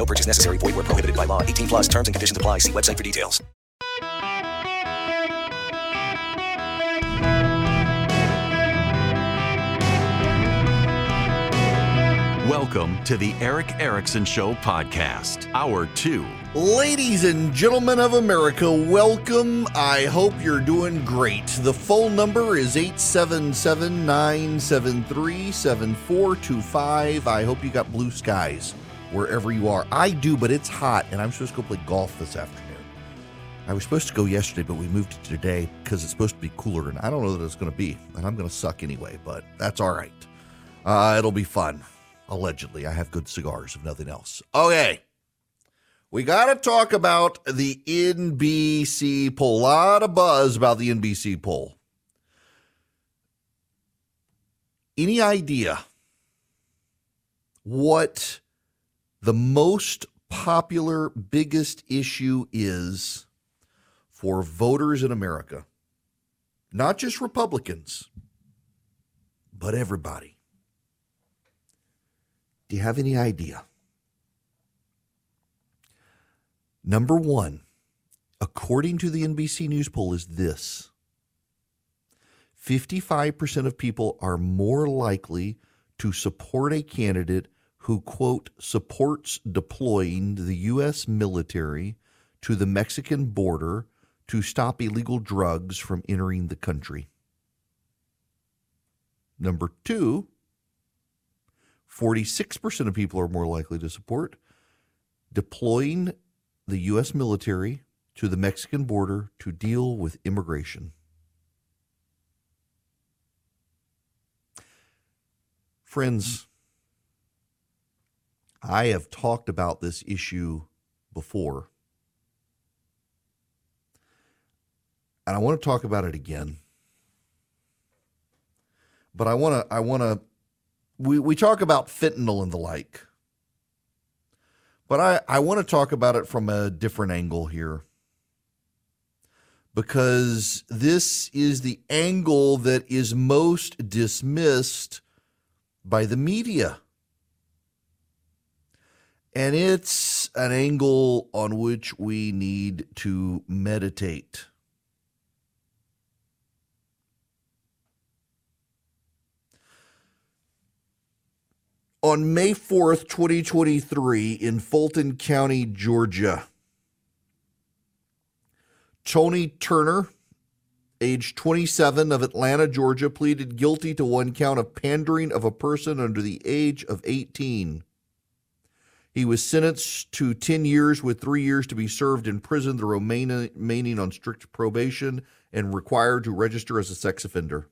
No purchase necessary. Void where prohibited by law. 18 plus terms and conditions apply. See website for details. Welcome to the Erick Erickson Show podcast, hour two. Ladies and gentlemen of America, welcome. I hope you're doing great. The phone number is 877 973 7425. I hope you got blue skies wherever you are. I do, but it's hot, and I'm supposed to go play golf this afternoon. I was supposed to go yesterday, but we moved it to today because it's supposed to be cooler, and I don't know that it's going to be, and I'm going to suck anyway, but that's all right. Uh, it'll be fun. Allegedly, I have good cigars, if nothing else. Okay. We got to talk about the NBC poll. A lot of buzz about the NBC poll. Any idea what the most popular, biggest issue is for voters in America? Not just Republicans, but everybody. Do you have any idea? Number one, according to the NBC News poll, is this 55% of people are more likely to support a candidate who, quote, supports deploying the U.S. military to the Mexican border to stop illegal drugs from entering the country. Number two, 46% of people are more likely to support deploying the U.S. military to the Mexican border to deal with immigration. Friends, I have talked about this issue before. And I want to talk about it again. But I want to I want to we, we talk about fentanyl and the like. But I, I want to talk about it from a different angle here. Because this is the angle that is most dismissed by the media. And it's an angle on which we need to meditate. on May 4th, 2023, in Fulton County, Georgia, Tony Turner, age 27 of Atlanta, Georgia, pleaded guilty to one count of pandering of a person under the age of 18. He was sentenced to 10 years with three years to be served in prison, the remaining on strict probation, and required to register as a sex offender.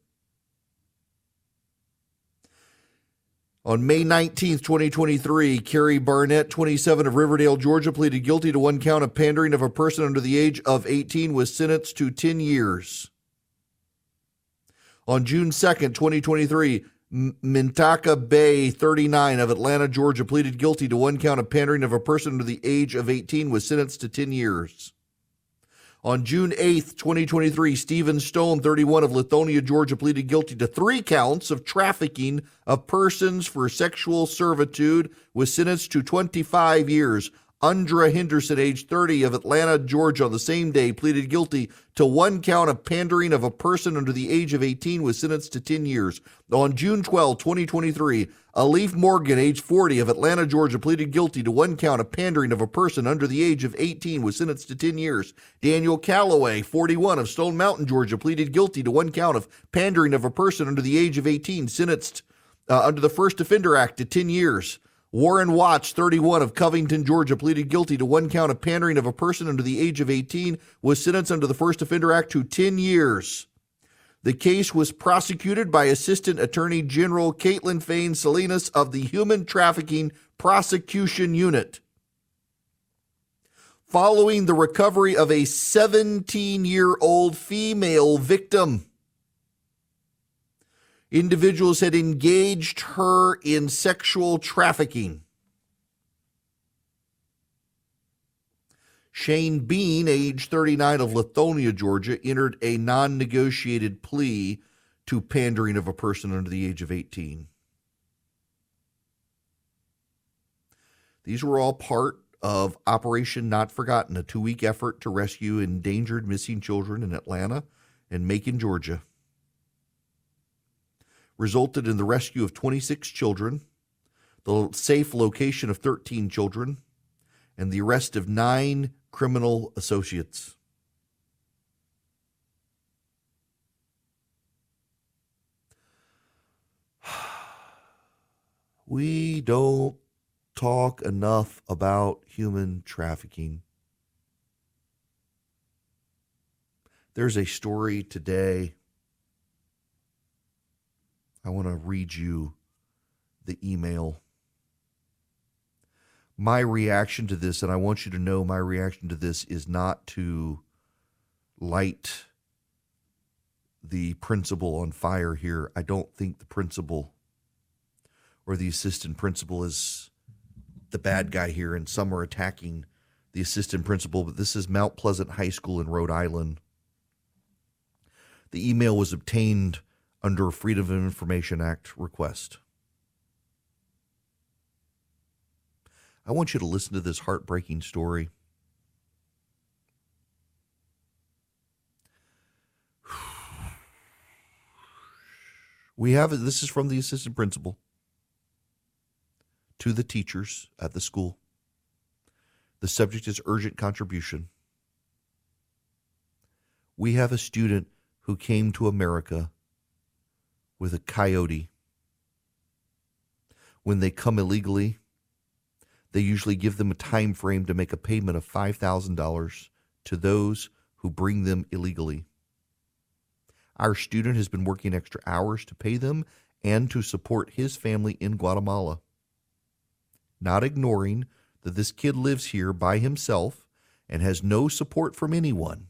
On May 19, 2023, Carrie Barnett, 27 of Riverdale, Georgia, pleaded guilty to one count of pandering of a person under the age of 18, was sentenced to 10 years. On June 2, 2023, Mintaka Bay, 39 of Atlanta, Georgia, pleaded guilty to one count of pandering of a person under the age of 18, was sentenced to 10 years. On June 8th, 2023, Stephen Stone, 31 of Lithonia, Georgia, pleaded guilty to three counts of trafficking of persons for sexual servitude, was sentenced to 25 years. Andra Henderson, age 30 of Atlanta, Georgia, on the same day pleaded guilty to one count of pandering of a person under the age of 18, was sentenced to 10 years. On June 12, 2023, Alif Morgan, age 40 of Atlanta, Georgia, pleaded guilty to one count of pandering of a person under the age of 18, was sentenced to 10 years. Daniel Calloway, 41 of Stone Mountain, Georgia, pleaded guilty to one count of pandering of a person under the age of 18, sentenced uh, under the First Offender Act to 10 years. Warren Watts, 31 of Covington, Georgia, pleaded guilty to one count of pandering of a person under the age of 18, was sentenced under the First Offender Act to 10 years. The case was prosecuted by Assistant Attorney General Caitlin Fain Salinas of the Human Trafficking Prosecution Unit. following the recovery of a 17 year old female victim. Individuals had engaged her in sexual trafficking. Shane Bean, age 39 of Lithonia, Georgia, entered a non negotiated plea to pandering of a person under the age of 18. These were all part of Operation Not Forgotten, a two week effort to rescue endangered missing children in Atlanta and Macon, Georgia. Resulted in the rescue of 26 children, the safe location of 13 children, and the arrest of nine criminal associates. We don't talk enough about human trafficking. There's a story today. I want to read you the email. My reaction to this, and I want you to know my reaction to this is not to light the principal on fire here. I don't think the principal or the assistant principal is the bad guy here, and some are attacking the assistant principal, but this is Mount Pleasant High School in Rhode Island. The email was obtained under a Freedom of Information Act request. I want you to listen to this heartbreaking story. We have this is from the assistant principal to the teachers at the school. The subject is urgent contribution. We have a student who came to America with a coyote. When they come illegally, they usually give them a time frame to make a payment of $5,000 to those who bring them illegally. Our student has been working extra hours to pay them and to support his family in Guatemala not ignoring that this kid lives here by himself and has no support from anyone.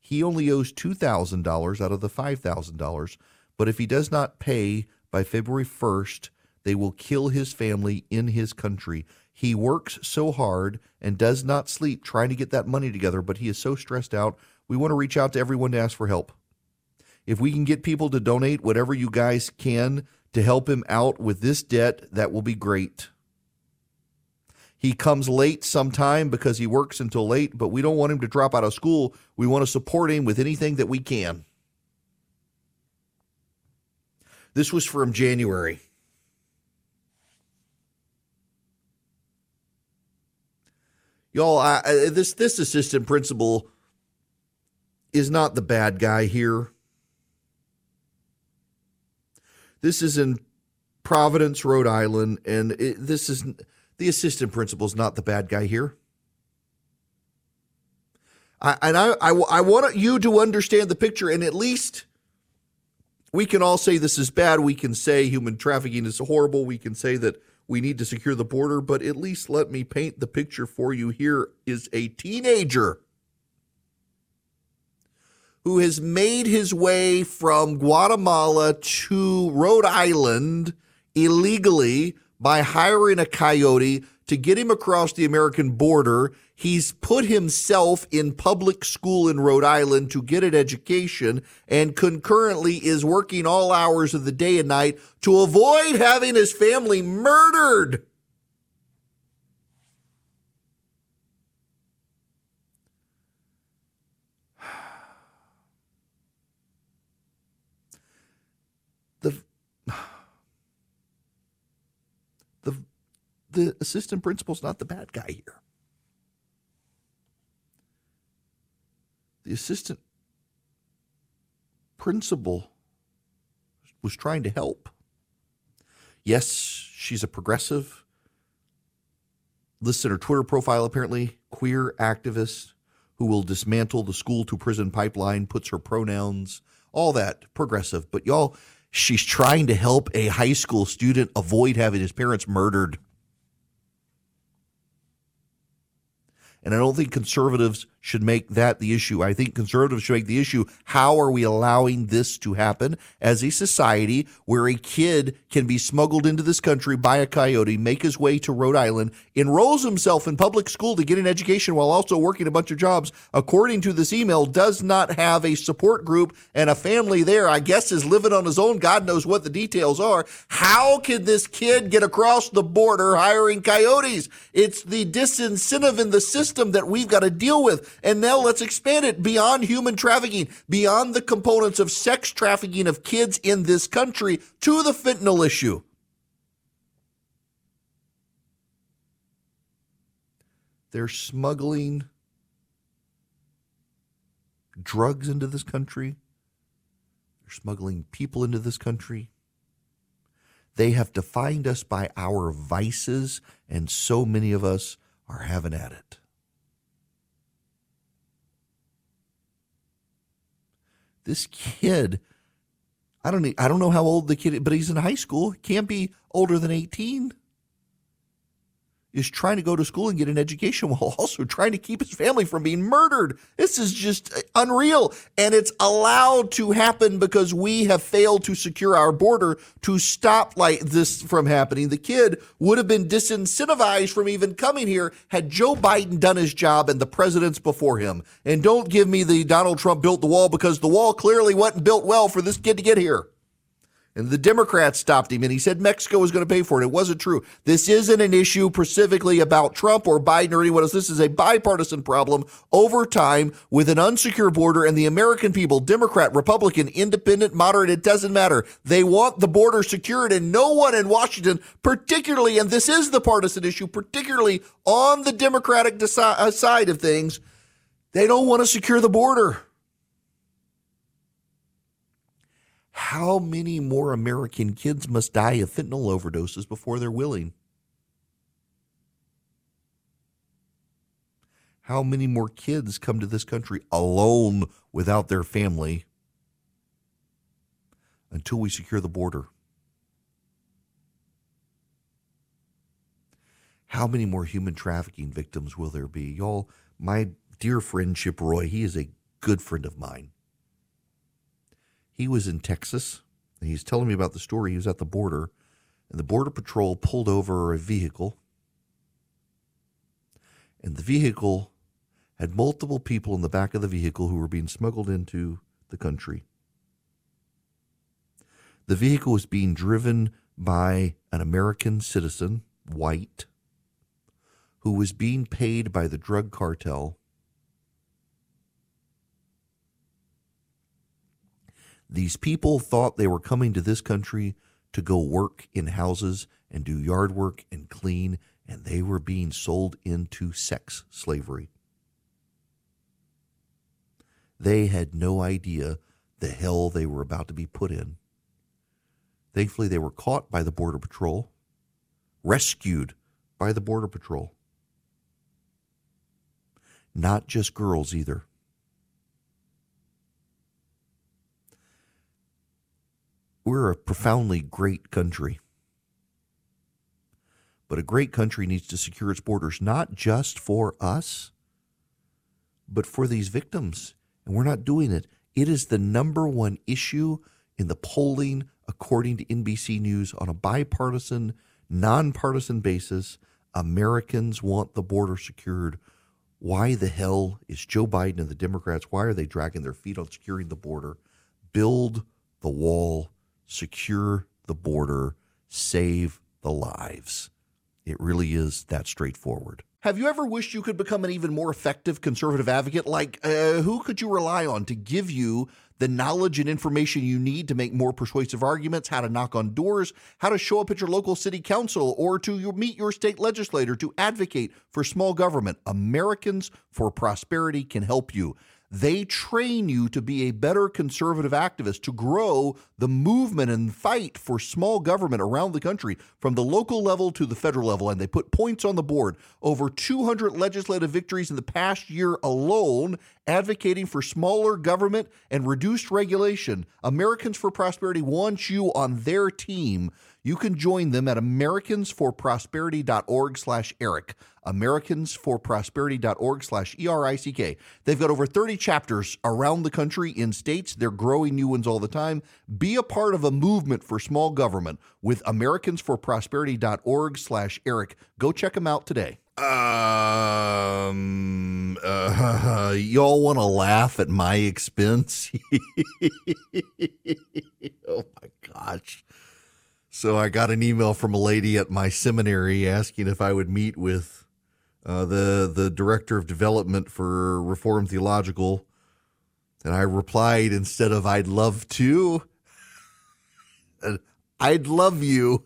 He only owes $2,000 out of the $5,000, but if he does not pay by February 1st, they will kill his family in his country. He works so hard and does not sleep trying to get that money together, but he is so stressed out. We want to reach out to everyone to ask for help. If we can get people to donate whatever you guys can to help him out with this debt, that will be great. He comes late sometime because he works until late, but we don't want him to drop out of school. We want to support him with anything that we can. This was from January. Y'all, I, this this assistant principal is not the bad guy here. This is in Providence, Rhode Island, and it, this is the assistant principal is not the bad guy here. I, and I, I, I want you to understand the picture, and at least we can all say this is bad. We can say human trafficking is horrible. We can say that we need to secure the border, but at least let me paint the picture for you. Here is a teenager who has made his way from Guatemala to Rhode Island illegally by hiring a coyote to get him across the American border. He's put himself in public school in Rhode Island to get an education and concurrently is working all hours of the day and night to avoid having his family murdered. the the assistant principal's not the bad guy here. Assistant principal was trying to help. Yes, she's a progressive, listed her Twitter profile apparently, queer activist who will dismantle the school to prison pipeline, puts her pronouns, all that progressive. But y'all, she's trying to help a high school student avoid having his parents murdered. And I don't think conservatives should make that the issue. I think conservatives should make the issue how are we allowing this to happen as a society where a kid can be smuggled into this country by a coyote, make his way to Rhode Island, enrolls himself in public school to get an education while also working a bunch of jobs, according to this email, does not have a support group and a family there, I guess is living on his own. God knows what the details are. How can this kid get across the border hiring coyotes? It's the disincentive in the system that we've got to deal with. And now let's expand it beyond human trafficking, beyond the components of sex trafficking of kids in this country to the fentanyl issue. They're smuggling drugs into this country. They're smuggling people into this country. They have defined us by our vices, and so many of us are having at it. This kid, I don't I don't know how old the kid is, but he's in high school. Can't be older than 18 is trying to go to school and get an education while also trying to keep his family from being murdered. This is just uh, unreal. And it's allowed to happen because we have failed to secure our border to stop like this from happening. The kid would have been disincentivized from even coming here had Joe Biden done his job and the presidents before him. And don't give me the Donald Trump built the wall because the wall clearly wasn't built well for this kid to get here. And the Democrats stopped him and he said Mexico was going to pay for it. It wasn't true. This isn't an issue specifically about Trump or Biden or anyone else. This is a bipartisan problem over time with an unsecure border and the American people, Democrat, Republican, independent, moderate, it doesn't matter. They want the border secured and no one in Washington, particularly, and this is the partisan issue, particularly on the Democratic deci- uh, side of things, they don't want to secure the border. How many more American kids must die of fentanyl overdoses before they're willing? How many more kids come to this country alone without their family until we secure the border? How many more human trafficking victims will there be? Y'all, my dear friend Chip Roy, he is a good friend of mine. He was in Texas, and he's telling me about the story. He was at the border, and the Border Patrol pulled over a vehicle, and the vehicle had multiple people in the back of the vehicle who were being smuggled into the country. The vehicle was being driven by an American citizen, white, who was being paid by the drug cartel These people thought they were coming to this country to go work in houses and do yard work and clean, and they were being sold into sex slavery. They had no idea the hell they were about to be put in. Thankfully, they were caught by the Border Patrol, rescued by the Border Patrol. Not just girls either. We're a profoundly great country. But a great country needs to secure its borders, not just for us, but for these victims. And we're not doing it. It is the number one issue in the polling, according to NBC News, on a bipartisan, nonpartisan basis. Americans want the border secured. Why the hell is Joe Biden and the Democrats, why are they dragging their feet on securing the border? Build the wall secure the border, save the lives. It really is that straightforward. Have you ever wished you could become an even more effective conservative advocate? Like, uh, who could you rely on to give you the knowledge and information you need to make more persuasive arguments, how to knock on doors, how to show up at your local city council, or to meet your state legislator to advocate for small government? Americans for Prosperity can help you. They train you to be a better conservative activist, to grow the movement and fight for small government around the country from the local level to the federal level. And they put points on the board over 200 legislative victories in the past year alone advocating for smaller government and reduced regulation. Americans for Prosperity wants you on their team. You can join them at americansforprosperity.org slash Erick. Americansforprosperity.org slash E-R-I-C-K. They've got over 30 chapters around the country in states. They're growing new ones all the time. Be a part of a movement for small government with americansforprosperity.org slash Erick. Go check them out today. Um, uh, y'all want to laugh at my expense? oh my gosh. So I got an email from a lady at my seminary asking if I would meet with uh, the the director of development for Reformed Theological, and I replied instead of "I'd love to," "I'd love you."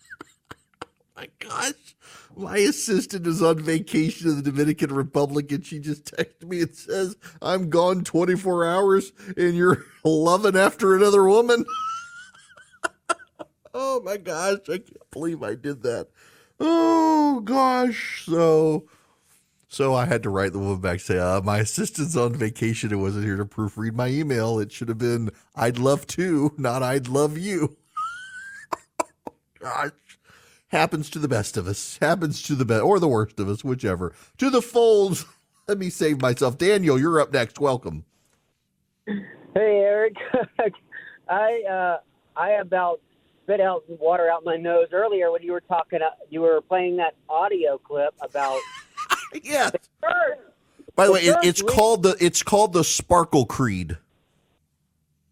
my gosh, my assistant is on vacation in the Dominican Republic, and she just texted me and says, "I'm gone 24 hours, and you're loving after another woman." Oh my gosh, I can't believe I did that. Oh gosh. So so I had to write the woman back say, uh, my assistant's on vacation and wasn't here to proofread my email. It should have been I'd love to, not I'd love you. gosh. Happens to the best of us. Happens to the best or the worst of us, whichever. To the folds. Let me save myself. Daniel, you're up next. Welcome. Hey Erick. I uh I about spit out water out my nose earlier when you were talking. Uh, you were playing that audio clip about. yeah. By the, the way, it, it's week, called the it's called the Sparkle Creed.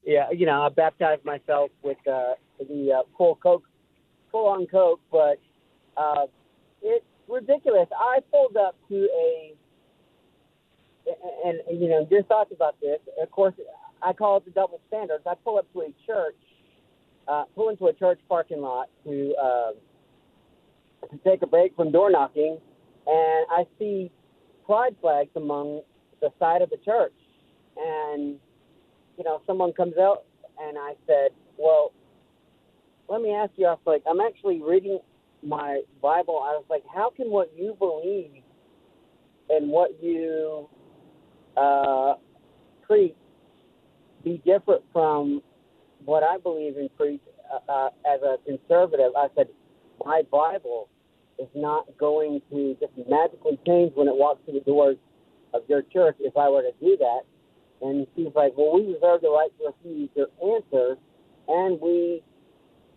Yeah, you know, I baptized myself with uh, the uh, full coke, full on coke, but uh, it's ridiculous. I pulled up to a, and, and you know, your thoughts about this. Of course, I call it the double standards. I pull up to a church uh, pull into a church parking lot to uh, to take a break from door knocking, and I see pride flags among the side of the church, and you know someone comes out, and I said, well, let me ask you. I was like, I'm actually reading my Bible. I was like, how can what you believe and what you uh, preach be different from what I believe in preach uh, uh, as a conservative, I said my Bible is not going to just magically change when it walks through the doors of your church if I were to do that. And she's like, well, we reserve the right to refuse your answer, and we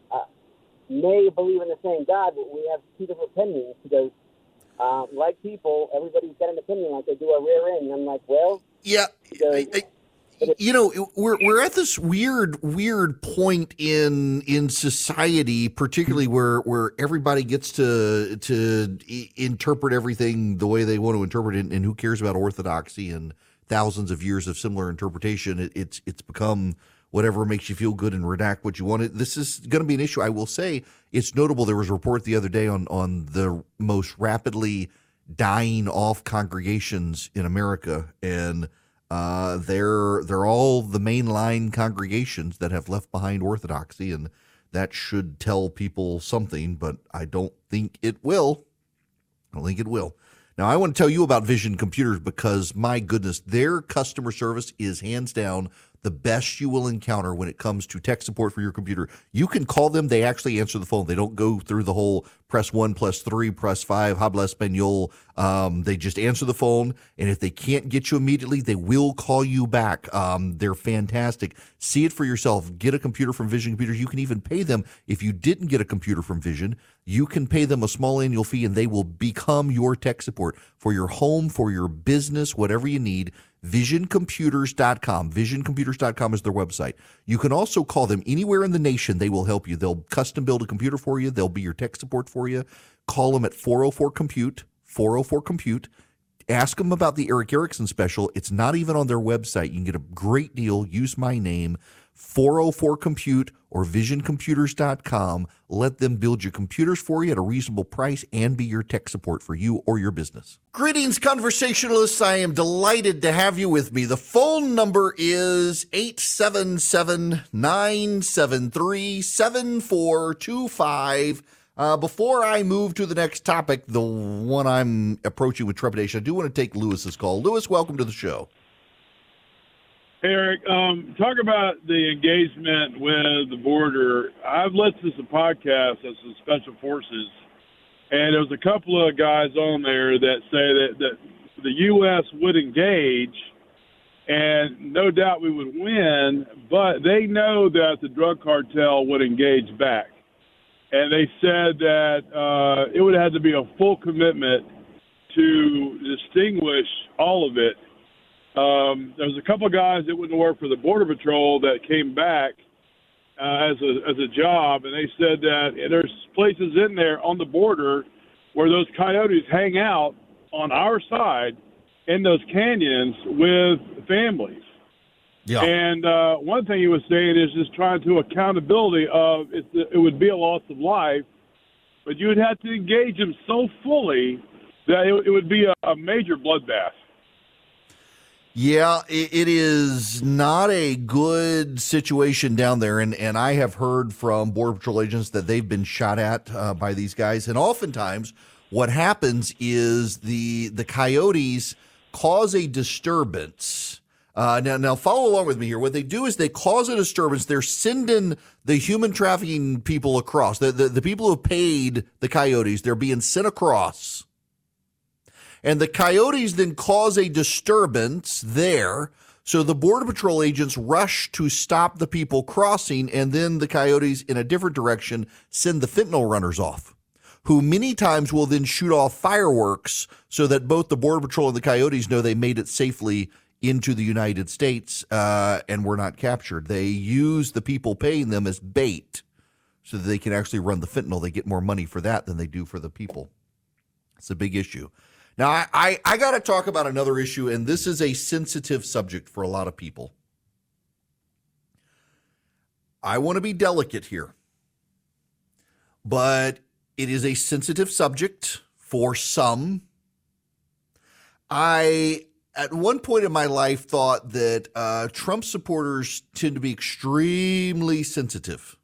uh, may believe in the same God, but we have two different opinions. She goes, uh, like people, everybody's got an opinion like they do a rear end. And I'm like, well, yeah. I, I, you know we're we're at this weird weird point in in society particularly where where everybody gets to to interpret everything the way they want to interpret it and who cares about orthodoxy and thousands of years of similar interpretation it, it's it's become whatever makes you feel good and redact what you want. This is going to be an issue. I will say it's notable there was a report the other day on on the most rapidly dying off congregations in america and uh, they're they're all the mainline congregations that have left behind orthodoxy, and that should tell people something. But I don't think it will. I don't think it will. Now I want to tell you about Vision Computers because my goodness, their customer service is hands down the best you will encounter when it comes to tech support for your computer. You can call them, they actually answer the phone. They don't go through the whole press one, plus three, press five, habla español. Um, they just answer the phone. And if they can't get you immediately, they will call you back. Um, they're fantastic. See it for yourself. Get a computer from Vision Computers. You can even pay them if you didn't get a computer from Vision. You can pay them a small annual fee and they will become your tech support for your home, for your business, whatever you need visioncomputers.com. Visioncomputers.com is their website. You can also call them anywhere in the nation. They will help you. They'll custom build a computer for you. They'll be your tech support for you. Call them at 404 Compute, 404 Compute. Ask them about the Erick Erickson special. It's not even on their website. You can get a great deal. Use my name. 404 Compute or visioncomputers.com. Let them build your computers for you at a reasonable price and be your tech support for you or your business. Greetings, conversationalists. I am delighted to have you with me. The phone number is 877 973 7425. Uh, before I move to the next topic, the one I'm approaching with trepidation, I do want to take Lewis's call. Lewis, welcome to the show. Erick, um, talk about the engagement with the border. I've listened to some podcasts of some special forces, and there was a couple of guys on there that say that, that the U.S. would engage, and no doubt we would win, but they know that the drug cartel would engage back. And they said that uh, it would have to be a full commitment to distinguish all of it um, there was a couple of guys that wouldn't work for the Border Patrol that came back uh, as a as a job, and they said that there's places in there on the border where those coyotes hang out on our side in those canyons with families. Yeah. And uh, one thing he was saying is just trying to accountability of it, it would be a loss of life, but you would have to engage them so fully that it, it would be a, a major bloodbath. Yeah, it is not a good situation down there, and and I have heard from border patrol agents that they've been shot at uh, by these guys, and oftentimes what happens is the the coyotes cause a disturbance. Uh, now, now follow along with me here. What they do is they cause a disturbance. They're sending the human trafficking people across. The, the, the people who paid the coyotes, they're being sent across and the coyotes then cause a disturbance there. So the Border Patrol agents rush to stop the people crossing, and then the coyotes, in a different direction, send the fentanyl runners off, who many times will then shoot off fireworks so that both the Border Patrol and the coyotes know they made it safely into the United States uh, and were not captured. They use the people paying them as bait so that they can actually run the fentanyl. They get more money for that than they do for the people. It's a big issue. Now, I, I, I got to talk about another issue, and this is a sensitive subject for a lot of people. I want to be delicate here, but it is a sensitive subject for some. I, at one point in my life, thought that uh, Trump supporters tend to be extremely sensitive.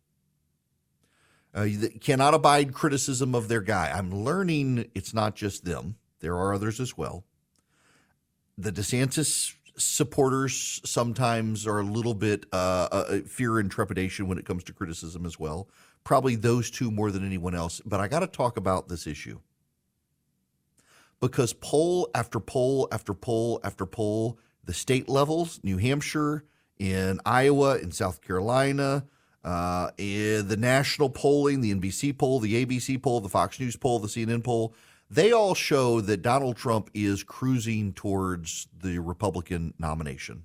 Uh, cannot abide criticism of their guy. I'm learning it's not just them. There are others as well. The DeSantis supporters sometimes are a little bit uh, uh, fear and trepidation when it comes to criticism as well. Probably those two more than anyone else. But I got to talk about this issue because poll after poll after poll after poll, the state levels, New Hampshire, in Iowa, in South Carolina, uh, in the national polling, the NBC poll, the ABC poll, the Fox News poll, the CNN poll, they all show that Donald Trump is cruising towards the Republican nomination.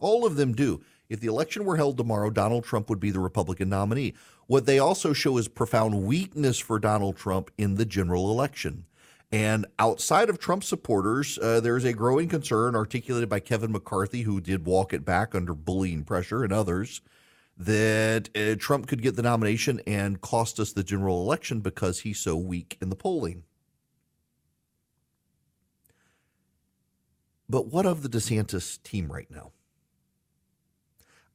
All of them do. If the election were held tomorrow, Donald Trump would be the Republican nominee. What they also show is profound weakness for Donald Trump in the general election. And outside of Trump supporters, uh, there is a growing concern articulated by Kevin McCarthy, who did walk it back under bullying pressure, and others, that uh, Trump could get the nomination and cost us the general election because he's so weak in the polling. But what of the DeSantis team right now?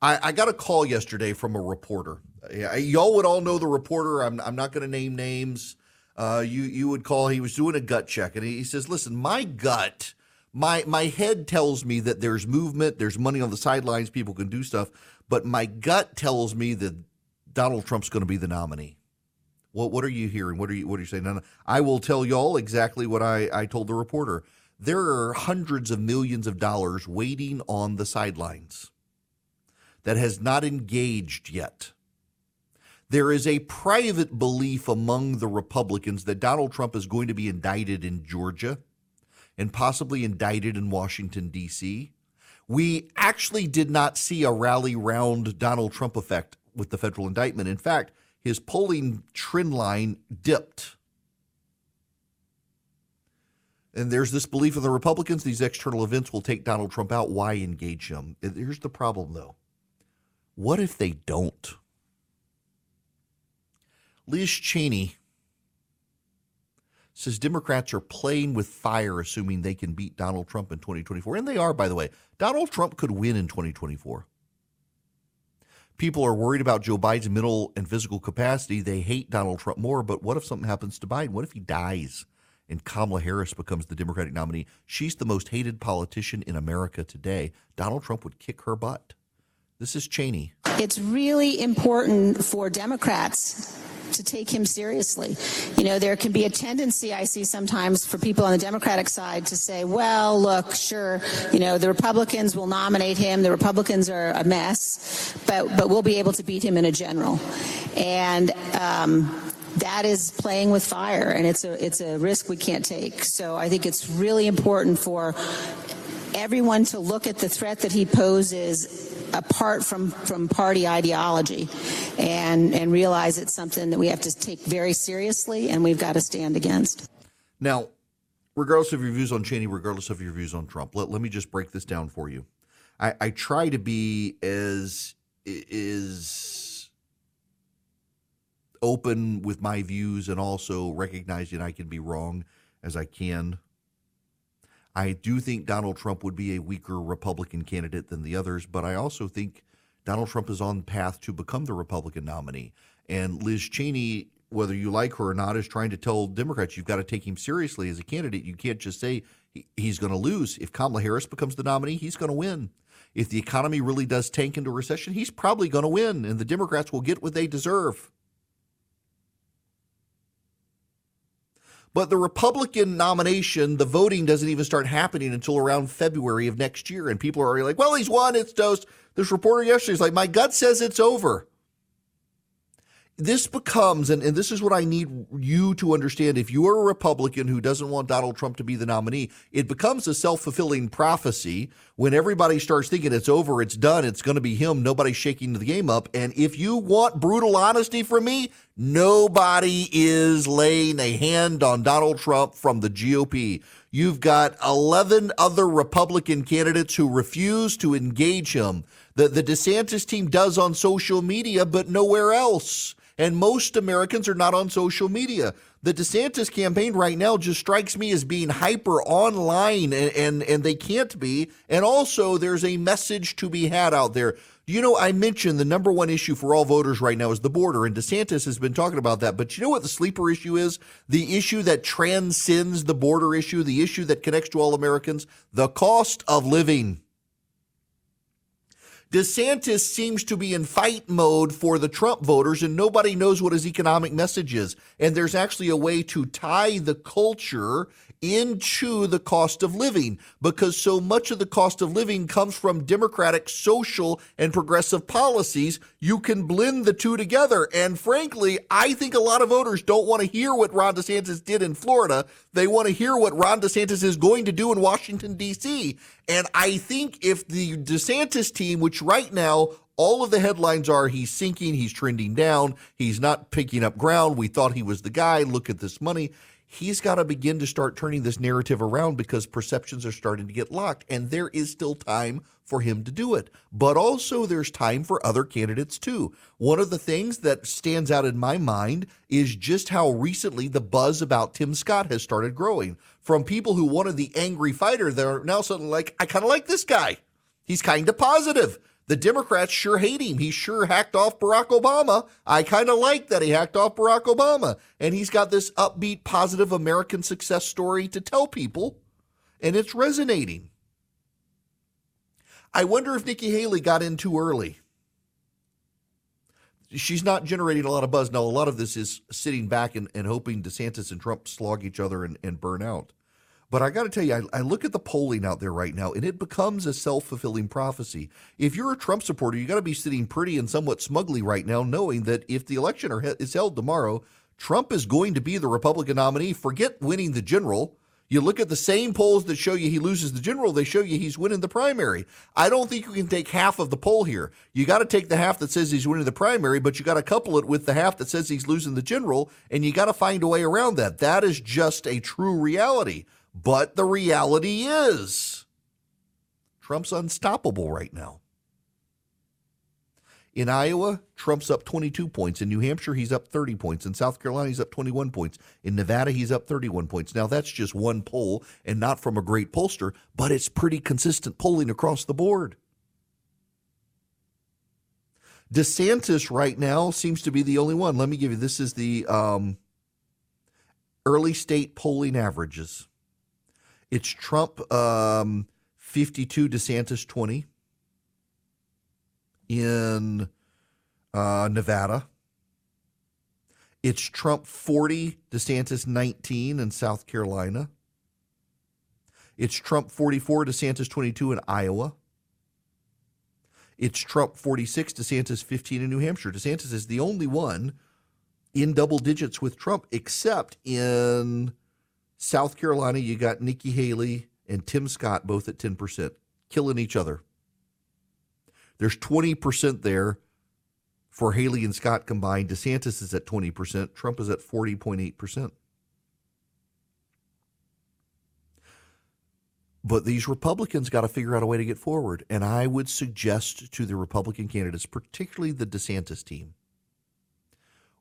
I, I got a call yesterday from a reporter. Y'all would all know the reporter. I'm, I'm not going to name names. Uh, you you would call. He was doing a gut check, and he, he says, "Listen, my gut, my my head tells me that there's movement, there's money on the sidelines, people can do stuff." but my gut tells me that Donald Trump's going to be the nominee. What what are you hearing? What are you what are you saying? No, no, I will tell y'all exactly what I, I told the reporter. There are hundreds of millions of dollars waiting on the sidelines that has not engaged yet. There is a private belief among the Republicans that Donald Trump is going to be indicted in Georgia and possibly indicted in Washington, D.C we actually did not see a rally round Donald Trump effect with the federal indictment. In fact, his polling trend line dipped. And there's this belief of the Republicans these external events will take Donald Trump out. Why engage him? Here's the problem, though. What if they don't? Liz Cheney says Democrats are playing with fire, assuming they can beat Donald Trump in 2024. And they are, by the way. Donald Trump could win in 2024. People are worried about Joe Biden's mental and physical capacity. They hate Donald Trump more. But what if something happens to Biden? What if he dies and Kamala Harris becomes the Democratic nominee? She's the most hated politician in America today. Donald Trump would kick her butt. This is Cheney. It's really important for Democrats to take him seriously. You know, there can be a tendency I see sometimes for people on the Democratic side to say, well, look, sure, you know, the Republicans will nominate him. The Republicans are a mess, but, but we'll be able to beat him in a general. And, um, that is playing with fire and it's a it's a risk we can't take. So I think it's really important for everyone to look at the threat that he poses apart from, from party ideology and, and realize it's something that we have to take very seriously and we've got to stand against. Now, regardless of your views on Cheney, regardless of your views on Trump, let, let me just break this down for you. I, I try to be as is open with my views and also recognizing I can be wrong as I can. I do think Donald Trump would be a weaker Republican candidate than the others, but I also think Donald Trump is on the path to become the Republican nominee. And Liz Cheney, whether you like her or not, is trying to tell Democrats you've got to take him seriously as a candidate. You can't just say he's going to lose. If Kamala Harris becomes the nominee, he's going to win. If the economy really does tank into recession, he's probably going to win, and the Democrats will get what they deserve. But the Republican nomination, the voting doesn't even start happening until around February of next year. And people are already like, well, he's won, it's toast. This reporter yesterday is like, my gut says it's over this becomes, and, and this is what I need you to understand. If you are a Republican who doesn't want Donald Trump to be the nominee, it becomes a self fulfilling prophecy when everybody starts thinking it's over, it's done, it's going to be him, nobody's shaking the game up. And if you want brutal honesty from me, nobody is laying a hand on Donald Trump from the GOP. You've got 11 other Republican candidates who refuse to engage him. The, the DeSantis team does on social media, but nowhere else. And most Americans are not on social media. The DeSantis campaign right now just strikes me as being hyper online, and, and, and they can't be. And also, there's a message to be had out there. You know, I mentioned the number one issue for all voters right now is the border, and DeSantis has been talking about that. But you know what the sleeper issue is? The issue that transcends the border issue, the issue that connects to all Americans, the cost of living. DeSantis seems to be in fight mode for the Trump voters, and nobody knows what his economic message is. And there's actually a way to tie the culture into the cost of living because so much of the cost of living comes from democratic social and progressive policies you can blend the two together and frankly i think a lot of voters don't want to hear what ron desantis did in florida they want to hear what ron desantis is going to do in washington d.c and i think if the desantis team which right now all of the headlines are he's sinking, he's trending down, he's not picking up ground. We thought he was the guy. Look at this money he's got to begin to start turning this narrative around because perceptions are starting to get locked. And there is still time for him to do it. But also, there's time for other candidates too. One of the things that stands out in my mind is just how recently the buzz about Tim Scott has started growing from people who wanted the angry fighter. They're now suddenly like, I kind of like this guy. He's kind of positive. The Democrats sure hate him. He sure hacked off Barack Obama. I kind of like that he hacked off Barack Obama. And he's got this upbeat, positive American success story to tell people, and it's resonating. I wonder if Nikki Haley got in too early. She's not generating a lot of buzz. Now, a lot of this is sitting back and, and hoping DeSantis and Trump slog each other and, and burn out. But I got to tell you, I, I, look at the polling out there right now, and it becomes a self fulfilling prophecy. If you're a Trump supporter, you got to be sitting pretty and somewhat smugly right now, knowing that if the election are, is held tomorrow, Trump is going to be the Republican nominee. Forget winning the general. You look at the same polls that show you he loses the general, they show you he's winning the primary. I don't think you can take half of the poll here. You got to take the half that says he's winning the primary, but you got to couple it with the half that says he's losing the general, and you got to find a way around that. That is just a true reality. But the reality is, Trump's unstoppable right now. In Iowa, Trump's up 22 points. In New Hampshire, he's up 30 points. In South Carolina, he's up 21 points. In Nevada, he's up 31 points. Now, that's just one poll and not from a great pollster, but it's pretty consistent polling across the board. DeSantis right now seems to be the only one. Let me give you this is the um, early state polling averages. It's Trump um, 52, DeSantis 20 in uh, Nevada. It's Trump 40, DeSantis 19 in South Carolina. It's Trump 44, DeSantis 22 in Iowa. It's Trump 46, DeSantis 15 in New Hampshire. DeSantis is the only one in double digits with Trump, except in South Carolina, you got Nikki Haley and Tim Scott both at 10%, killing each other. There's 20% there for Haley and Scott combined. DeSantis is at 20%. Trump is at 40.8%. But these Republicans got to figure out a way to get forward. And I would suggest to the Republican candidates, particularly the DeSantis team,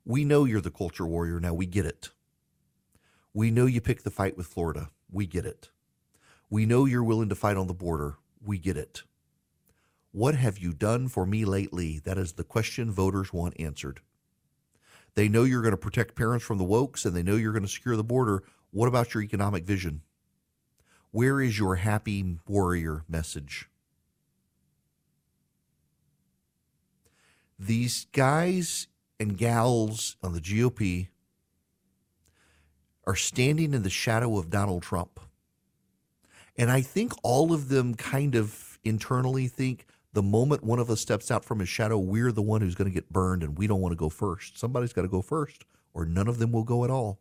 we know you're the culture warrior now. We get it. We know you picked the fight with Florida. We get it. We know you're willing to fight on the border. We get it. What have you done for me lately? That is the question voters want answered. They know you're going to protect parents from the wokes and they know you're going to secure the border. What about your economic vision? Where is your happy warrior message? These guys and gals on the GOP are standing in the shadow of Donald Trump. And I think all of them kind of internally think the moment one of us steps out from his shadow, we're the one who's going to get burned and we don't want to go first. Somebody's got to go first, or none of them will go at all.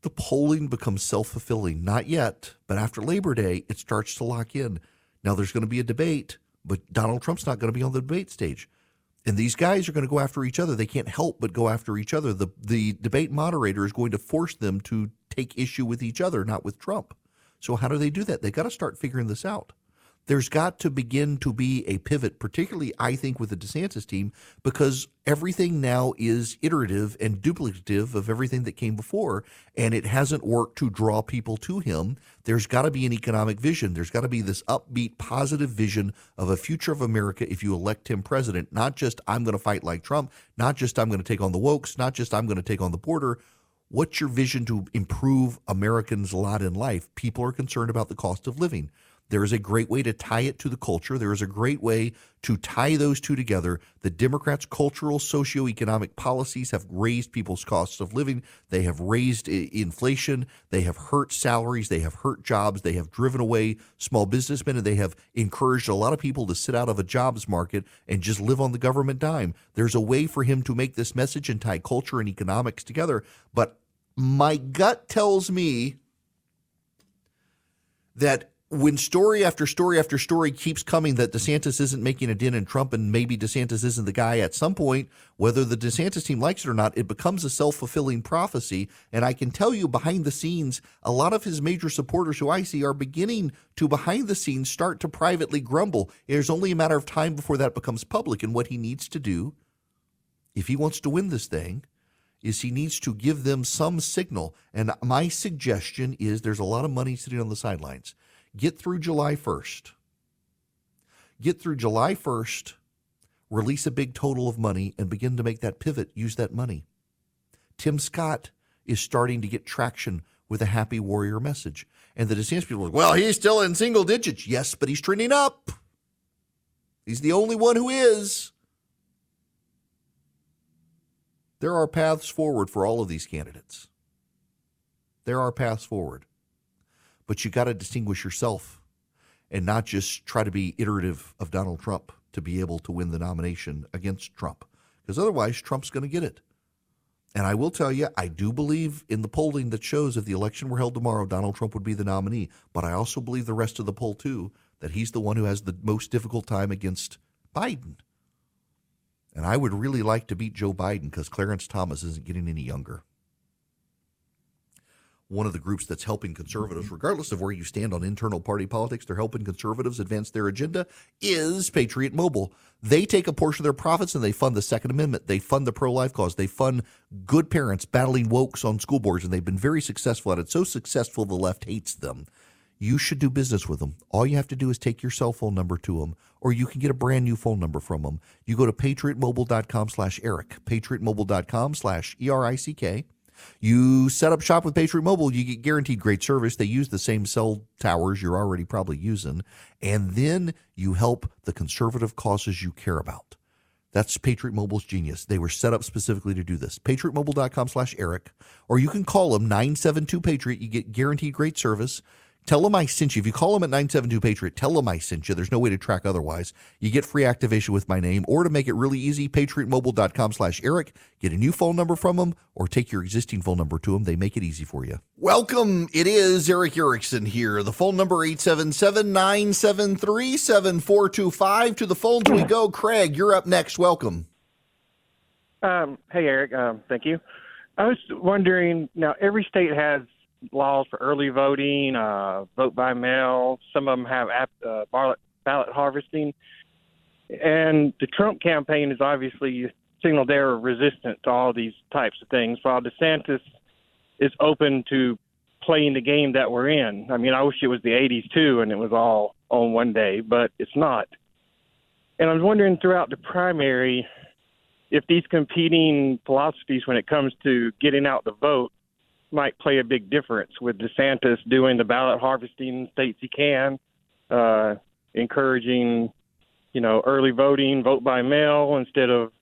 The polling becomes self fulfilling. Not yet, but after Labor Day, it starts to lock in. Now, there's going to be a debate, but Donald Trump's not going to be on the debate stage. And these guys are going to go after each other. They can't help but go after each other. The the debate moderator is going to force them to take issue with each other, not with Trump. So how do they do that? They've got to start figuring this out there's got to begin to be a pivot, particularly, I think, with the DeSantis team, because everything now is iterative and duplicative of everything that came before, and it hasn't worked to draw people to him. There's got to be an economic vision. There's got to be this upbeat, positive vision of a future of America if you elect him president, not just I'm going to fight like Trump, not just I'm going to take on the wokes, not just I'm going to take on the border. What's your vision to improve Americans' lot in life? People are concerned about the cost of living. There is a great way to tie it to the culture. There is a great way to tie those two together. The Democrats' cultural, socioeconomic policies have raised people's costs of living. They have raised inflation. They have hurt salaries. They have hurt jobs. They have driven away small businessmen, and they have encouraged a lot of people to sit out of a jobs market and just live on the government dime. There's a way for him to make this message and tie culture and economics together. But my gut tells me that when story after story after story keeps coming that DeSantis isn't making a dent in Trump and maybe DeSantis isn't the guy at some point, whether the DeSantis team likes it or not, it becomes a self fulfilling prophecy. And I can tell you behind the scenes, a lot of his major supporters who I see are beginning to behind the scenes start to privately grumble. There's only a matter of time before that becomes public. And what he needs to do, if he wants to win this thing, is he needs to give them some signal. And my suggestion is there's a lot of money sitting on the sidelines Get through July 1st. Get through July 1st, release a big total of money, and begin to make that pivot. Use that money. Tim Scott is starting to get traction with a happy warrior message. And the DeSantis people are like, well, he's still in single digits. Yes, but he's trending up. He's the only one who is. There are paths forward for all of these candidates. There are paths forward but you got to distinguish yourself and not just try to be iterative of Donald Trump to be able to win the nomination against Trump. Because otherwise, Trump's going to get it. And I will tell you, I do believe in the polling that shows if the election were held tomorrow, Donald Trump would be the nominee. But I also believe the rest of the poll, too, that he's the one who has the most difficult time against Biden. And I would really like to beat Joe Biden because Clarence Thomas isn't getting any younger one of the groups that's helping conservatives, mm-hmm. regardless of where you stand on internal party politics, they're helping conservatives advance their agenda, is Patriot Mobile. They take a portion of their profits and they fund the Second Amendment. They fund the pro life cause. They fund good parents battling wokes on school boards, and they've been very successful at it. So successful, the left hates them. you should do business with them. All you have to do is take your cell phone number to them, or you can get a brand new phone number from them. You go to patriotmobile.com slash Erick, patriotmobile.com slash E-R-I-C-K. You set up shop with Patriot Mobile, you get guaranteed great service. They use the same cell towers you're already probably using, and then you help the conservative causes you care about. That's Patriot Mobile's genius. They were set up specifically to do this. PatriotMobile.com slash Erick, or you can call them 972 Patriot. You get guaranteed great service. Tell them I sent you. If you call them at 972 Patriot, tell them I sent you. There's no way to track otherwise. You get free activation with my name, or to make it really easy, patriotmobile.com slash Erick. Get a new phone number from them, or take your existing phone number to them. They make it easy for you. Welcome. It is Erick Erickson here. The phone number 877-973-7425. To the phones we go. Craig, you're up next. Welcome. Um, hey, Erick. Um, thank you. I was wondering now, every state has laws for early voting, uh, vote by mail. Some of them have uh, ballot, ballot harvesting. And the Trump campaign is obviously signaled they're resistant to all these types of things, while DeSantis is open to playing the game that we're in. I mean, I wish it was the 80s too and it was all on one day, but it's not. And I was wondering throughout the primary if these competing philosophies when it comes to getting out the vote might play a big difference with DeSantis doing the ballot harvesting in states he can, uh, encouraging, you know, early voting, vote by mail instead of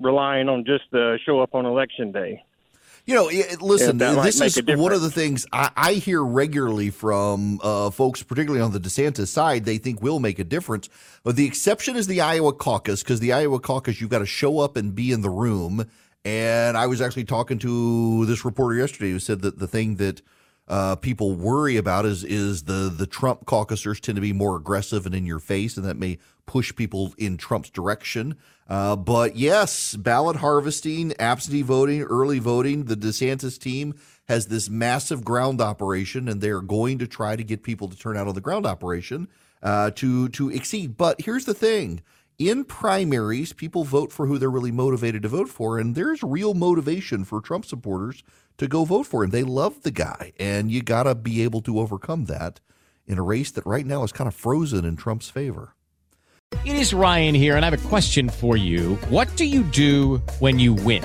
relying on just the show up on election day. You know, listen, this is one of the things I, I hear regularly from uh, folks, particularly on the DeSantis side. They think will make a difference. But the exception is the Iowa caucus, because the Iowa caucus, you've got to show up and be in the room. And I was actually talking to this reporter yesterday who said that the thing that uh, people worry about is is the the Trump caucusers tend to be more aggressive and in your face, and that may push people in Trump's direction. Uh, but yes, ballot harvesting, absentee voting, early voting. The DeSantis team has this massive ground operation, and they're going to try to get people to turn out on the ground operation uh, to to exceed. But here's the thing: in primaries, people vote for who they're really motivated to vote for, and there's real motivation for Trump supporters to go vote for him. They love the guy, and you got to be able to overcome that in a race that right now is kind of frozen in Trump's favor. It is Ryan here, and I have a question for you. What do you do when you win?